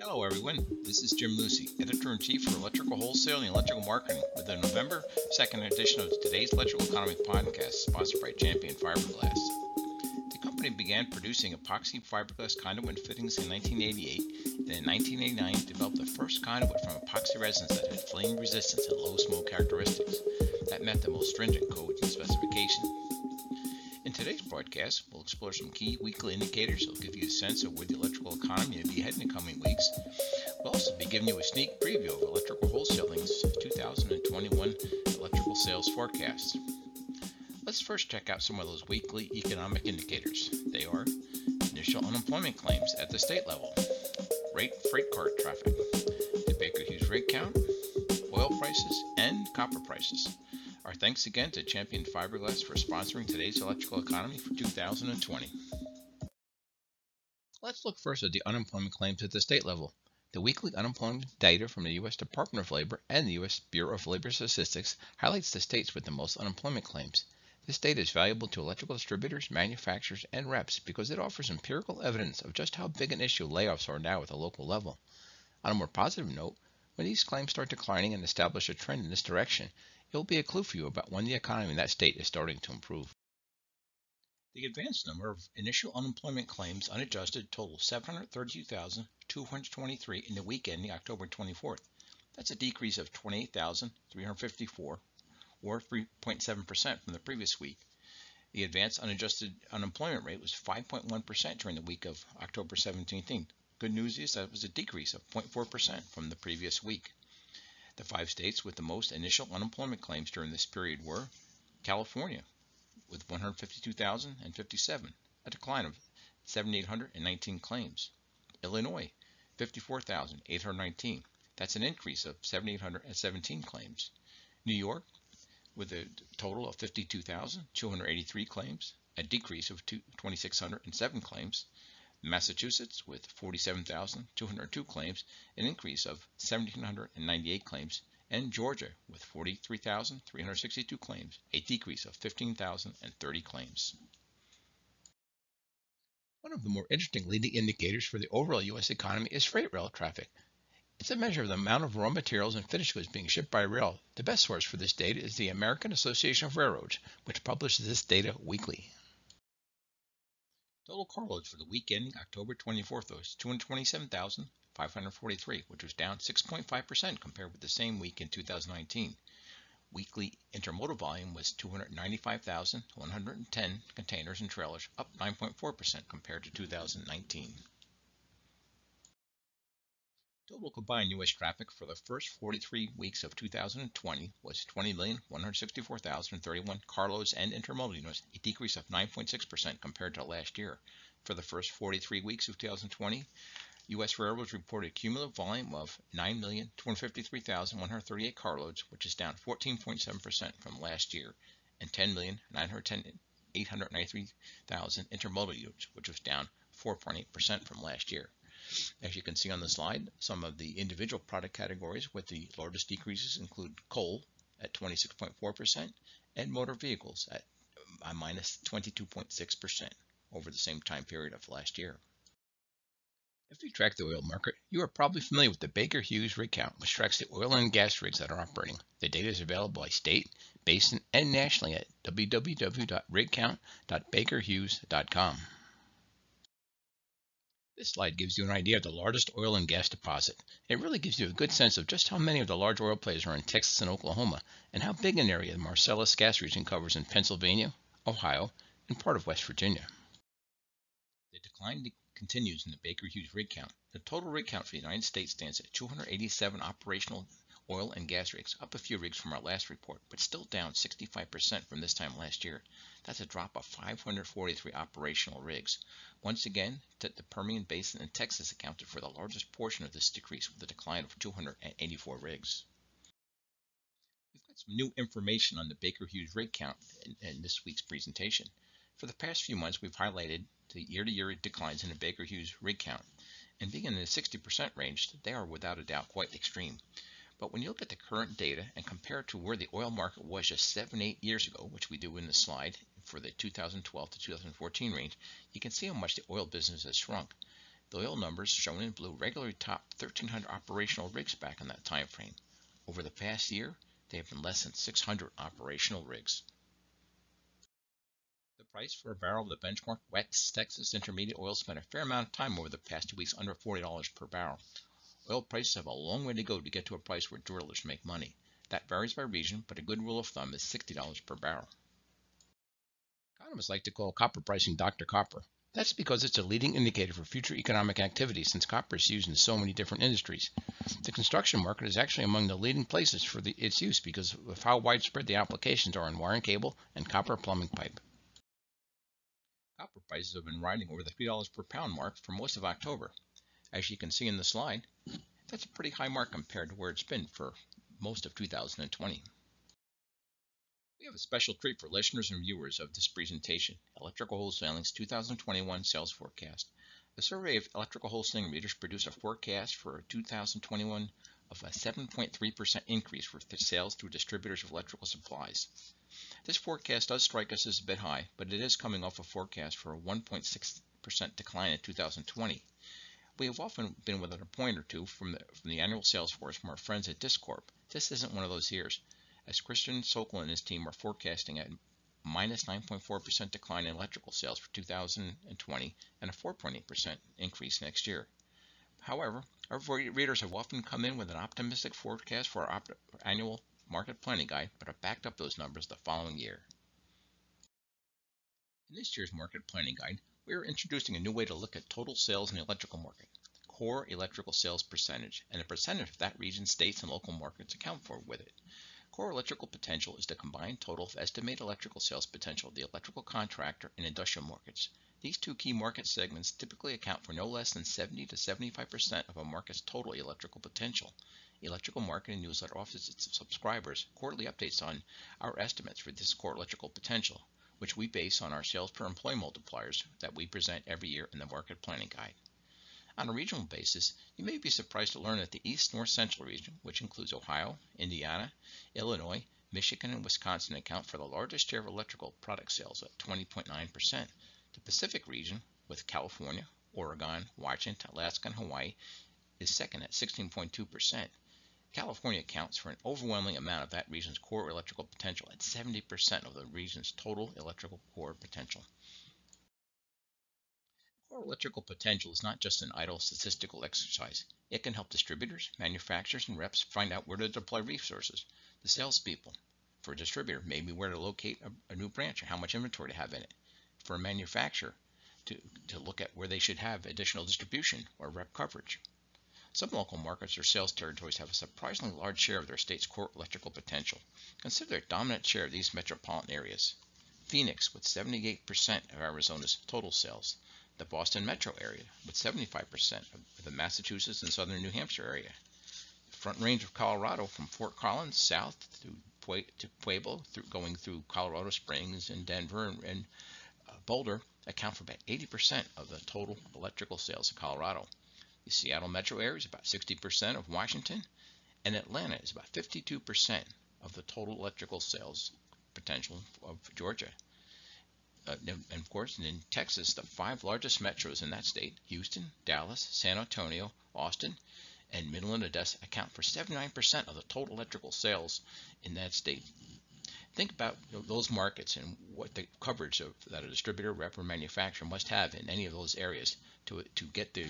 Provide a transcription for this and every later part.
Hello, everyone. This is Jim Lucy, Editor in Chief for Electrical Wholesaling and Electrical Marketing, with the November 2nd edition of today's Electrical Economy podcast, sponsored by Champion Fiberglass. The company began producing epoxy fiberglass conduit and fittings in 1988, then in 1989 developed the first conduit from epoxy resins that had flame resistance and low smoke characteristics that met the most stringent codes and specifications. Today's broadcast, we'll explore some key weekly indicators that will give you a sense of where the electrical economy will be heading in the coming weeks. We'll also be giving you a sneak preview of electrical wholesaling's 2021 electrical sales forecast. Let's first check out some of those weekly economic indicators. They are initial unemployment claims at the state level, rate freight cart traffic, the Baker Hughes rig count, oil prices, and copper prices. Our thanks again to Champion Fiberglass for sponsoring today's electrical economy for 2020. Let's look first at the unemployment claims at the state level. The weekly unemployment data from the U.S. Department of Labor and the U.S. Bureau of Labor Statistics highlights the states with the most unemployment claims. This data is valuable to electrical distributors, manufacturers, and reps because it offers empirical evidence of just how big an issue layoffs are now at the local level. On a more positive note, when these claims start declining and establish a trend in this direction, it will be a clue for you about when the economy in that state is starting to improve. The advanced number of initial unemployment claims unadjusted totals 732,223 in the week ending October 24th. That's a decrease of 28,354 or 3.7% from the previous week. The advanced unadjusted unemployment rate was 5.1% during the week of October 17th. Good news is that was a decrease of 0.4% from the previous week. The five states with the most initial unemployment claims during this period were California with 152,057, a decline of 7,819 claims. Illinois, 54,819. That's an increase of 7,817 claims. New York, with a total of 52,283 claims, a decrease of 2,607 claims. Massachusetts with 47,202 claims, an increase of 1,798 claims, and Georgia with 43,362 claims, a decrease of 15,030 claims. One of the more interesting leading indicators for the overall U.S. economy is freight rail traffic. It's a measure of the amount of raw materials and finished goods being shipped by rail. The best source for this data is the American Association of Railroads, which publishes this data weekly. Total carloads for the week ending October 24th was 227,543, which was down 6.5% compared with the same week in 2019. Weekly intermodal volume was 295,110 containers and trailers, up 9.4% compared to 2019. Total combined U.S. traffic for the first 43 weeks of 2020 was 20,164,031 carloads and intermodal units, a decrease of 9.6% compared to last year. For the first 43 weeks of 2020, U.S. railroads reported a cumulative volume of 9,253,138 carloads, which is down 14.7% from last year, and 10,910,893,000 intermodal units, which was down 4.8% from last year. As you can see on the slide, some of the individual product categories with the largest decreases include coal at 26.4% and motor vehicles at minus 22.6% over the same time period of last year. If you track the oil market, you are probably familiar with the Baker Hughes rig count, which tracks the oil and gas rigs that are operating. The data is available by state, basin, and nationally at www.rigcount.bakerhughes.com. This slide gives you an idea of the largest oil and gas deposit. It really gives you a good sense of just how many of the large oil plays are in Texas and Oklahoma, and how big an area the Marcellus gas region covers in Pennsylvania, Ohio, and part of West Virginia. The decline continues in the Baker Hughes rig count. The total rig count for the United States stands at 287 operational oil and gas rigs, up a few rigs from our last report, but still down 65% from this time last year. That's a drop of 543 operational rigs. Once again, the Permian Basin and Texas accounted for the largest portion of this decrease with a decline of 284 rigs. We've got some new information on the Baker Hughes rig count in, in this week's presentation. For the past few months, we've highlighted the year-to-year declines in the Baker Hughes rig count. And being in the 60% range, they are without a doubt quite extreme. But when you look at the current data and compare it to where the oil market was just seven, eight years ago, which we do in the slide for the 2012 to 2014 range, you can see how much the oil business has shrunk. The oil numbers shown in blue regularly topped 1,300 operational rigs back in that time frame. Over the past year, they have been less than 600 operational rigs. The price for a barrel of the benchmark West Texas Intermediate oil spent a fair amount of time over the past two weeks under $40 per barrel. Oil prices have a long way to go to get to a price where drillers make money. That varies by region, but a good rule of thumb is $60 per barrel. Economists like to call copper pricing Dr. Copper. That's because it's a leading indicator for future economic activity since copper is used in so many different industries. The construction market is actually among the leading places for the, its use because of how widespread the applications are in wire and cable and copper plumbing pipe. Copper prices have been riding over the $3 per pound mark for most of October. As you can see in the slide, that's a pretty high mark compared to where it's been for most of 2020. We have a special treat for listeners and viewers of this presentation, Electrical Wholesaling's 2021 Sales Forecast. A survey of electrical wholesaling readers produced a forecast for 2021 of a 7.3% increase for sales through distributors of electrical supplies. This forecast does strike us as a bit high, but it is coming off a forecast for a 1.6% decline in 2020. We have often been within a point or two from the, from the annual sales force from our friends at Discorp. This isn't one of those years as Christian Sokol and his team are forecasting a minus 9.4% decline in electrical sales for 2020 and a 4.8% increase next year. However, our readers have often come in with an optimistic forecast for our annual market planning guide, but have backed up those numbers the following year. In this year's market planning guide, we are introducing a new way to look at total sales in the electrical market, core electrical sales percentage, and the percentage of that region states and local markets account for with it. Core electrical potential is the combined total of estimated electrical sales potential of the electrical contractor and industrial markets. These two key market segments typically account for no less than 70 to 75% of a market's total electrical potential. Electrical Marketing Newsletter offers its subscribers quarterly updates on our estimates for this core electrical potential, which we base on our sales per employee multipliers that we present every year in the Market Planning Guide. On a regional basis, you may be surprised to learn that the East North Central region, which includes Ohio, Indiana, Illinois, Michigan, and Wisconsin, account for the largest share of electrical product sales at 20.9%. The Pacific region, with California, Oregon, Washington, Alaska, and Hawaii, is second at 16.2%. California accounts for an overwhelming amount of that region's core electrical potential at 70% of the region's total electrical core potential. Core electrical potential is not just an idle statistical exercise. It can help distributors, manufacturers, and reps find out where to deploy resources. The salespeople, for a distributor, maybe where to locate a, a new branch or how much inventory to have in it. For a manufacturer, to, to look at where they should have additional distribution or rep coverage. Some local markets or sales territories have a surprisingly large share of their state's core electrical potential. Consider their dominant share of these metropolitan areas. Phoenix, with 78% of Arizona's total sales, the Boston metro area, with 75% of the Massachusetts and southern New Hampshire area. The Front Range of Colorado from Fort Collins south to, to Pueblo, through, going through Colorado Springs and Denver and, and uh, Boulder, account for about 80% of the total electrical sales of Colorado. The Seattle metro area is about 60% of Washington, and Atlanta is about 52% of the total electrical sales potential of Georgia uh, and of course, in Texas, the five largest metros in that state, Houston, Dallas, San Antonio, Austin, and Midland, Odessa, account for 79% of the total electrical sales in that state. Think about you know, those markets and what the coverage of, that a distributor, rep, or manufacturer must have in any of those areas to, to get the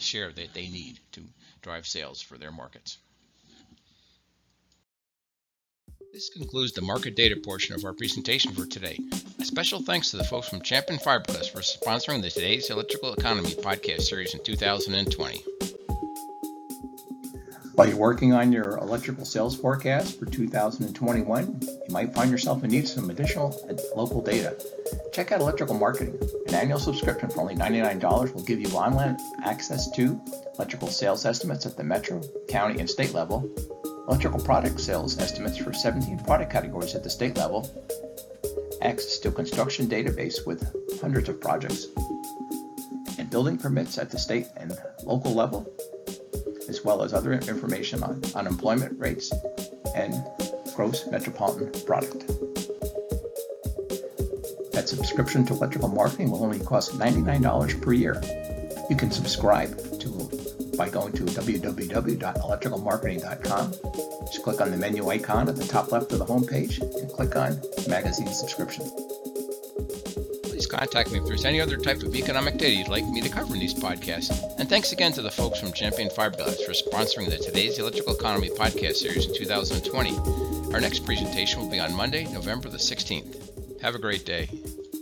share that they need to drive sales for their markets. This concludes the market data portion of our presentation for today. A special thanks to the folks from Champion Fiberglass for sponsoring the Today's Electrical Economy podcast series in 2020. While you're working on your electrical sales forecast for 2021, you might find yourself in need of some additional uh, local data. Check out Electrical Marketing. An annual subscription for only $99 will give you online access to electrical sales estimates at the metro, county, and state level, electrical product sales estimates for 17 product categories at the state level, access to a construction database with hundreds of projects, and building permits at the state and local level, as well as other information on unemployment rates and gross metropolitan product. That subscription to electrical marketing will only cost $99 per year. You can subscribe to by going to www.electricalmarketing.com. Just click on the menu icon at the top left of the homepage and click on Magazine Subscription. Contact me if there's any other type of economic data you'd like me to cover in these podcasts. And thanks again to the folks from Champion Fiberglass for sponsoring the Today's Electrical Economy podcast series in 2020. Our next presentation will be on Monday, November the 16th. Have a great day.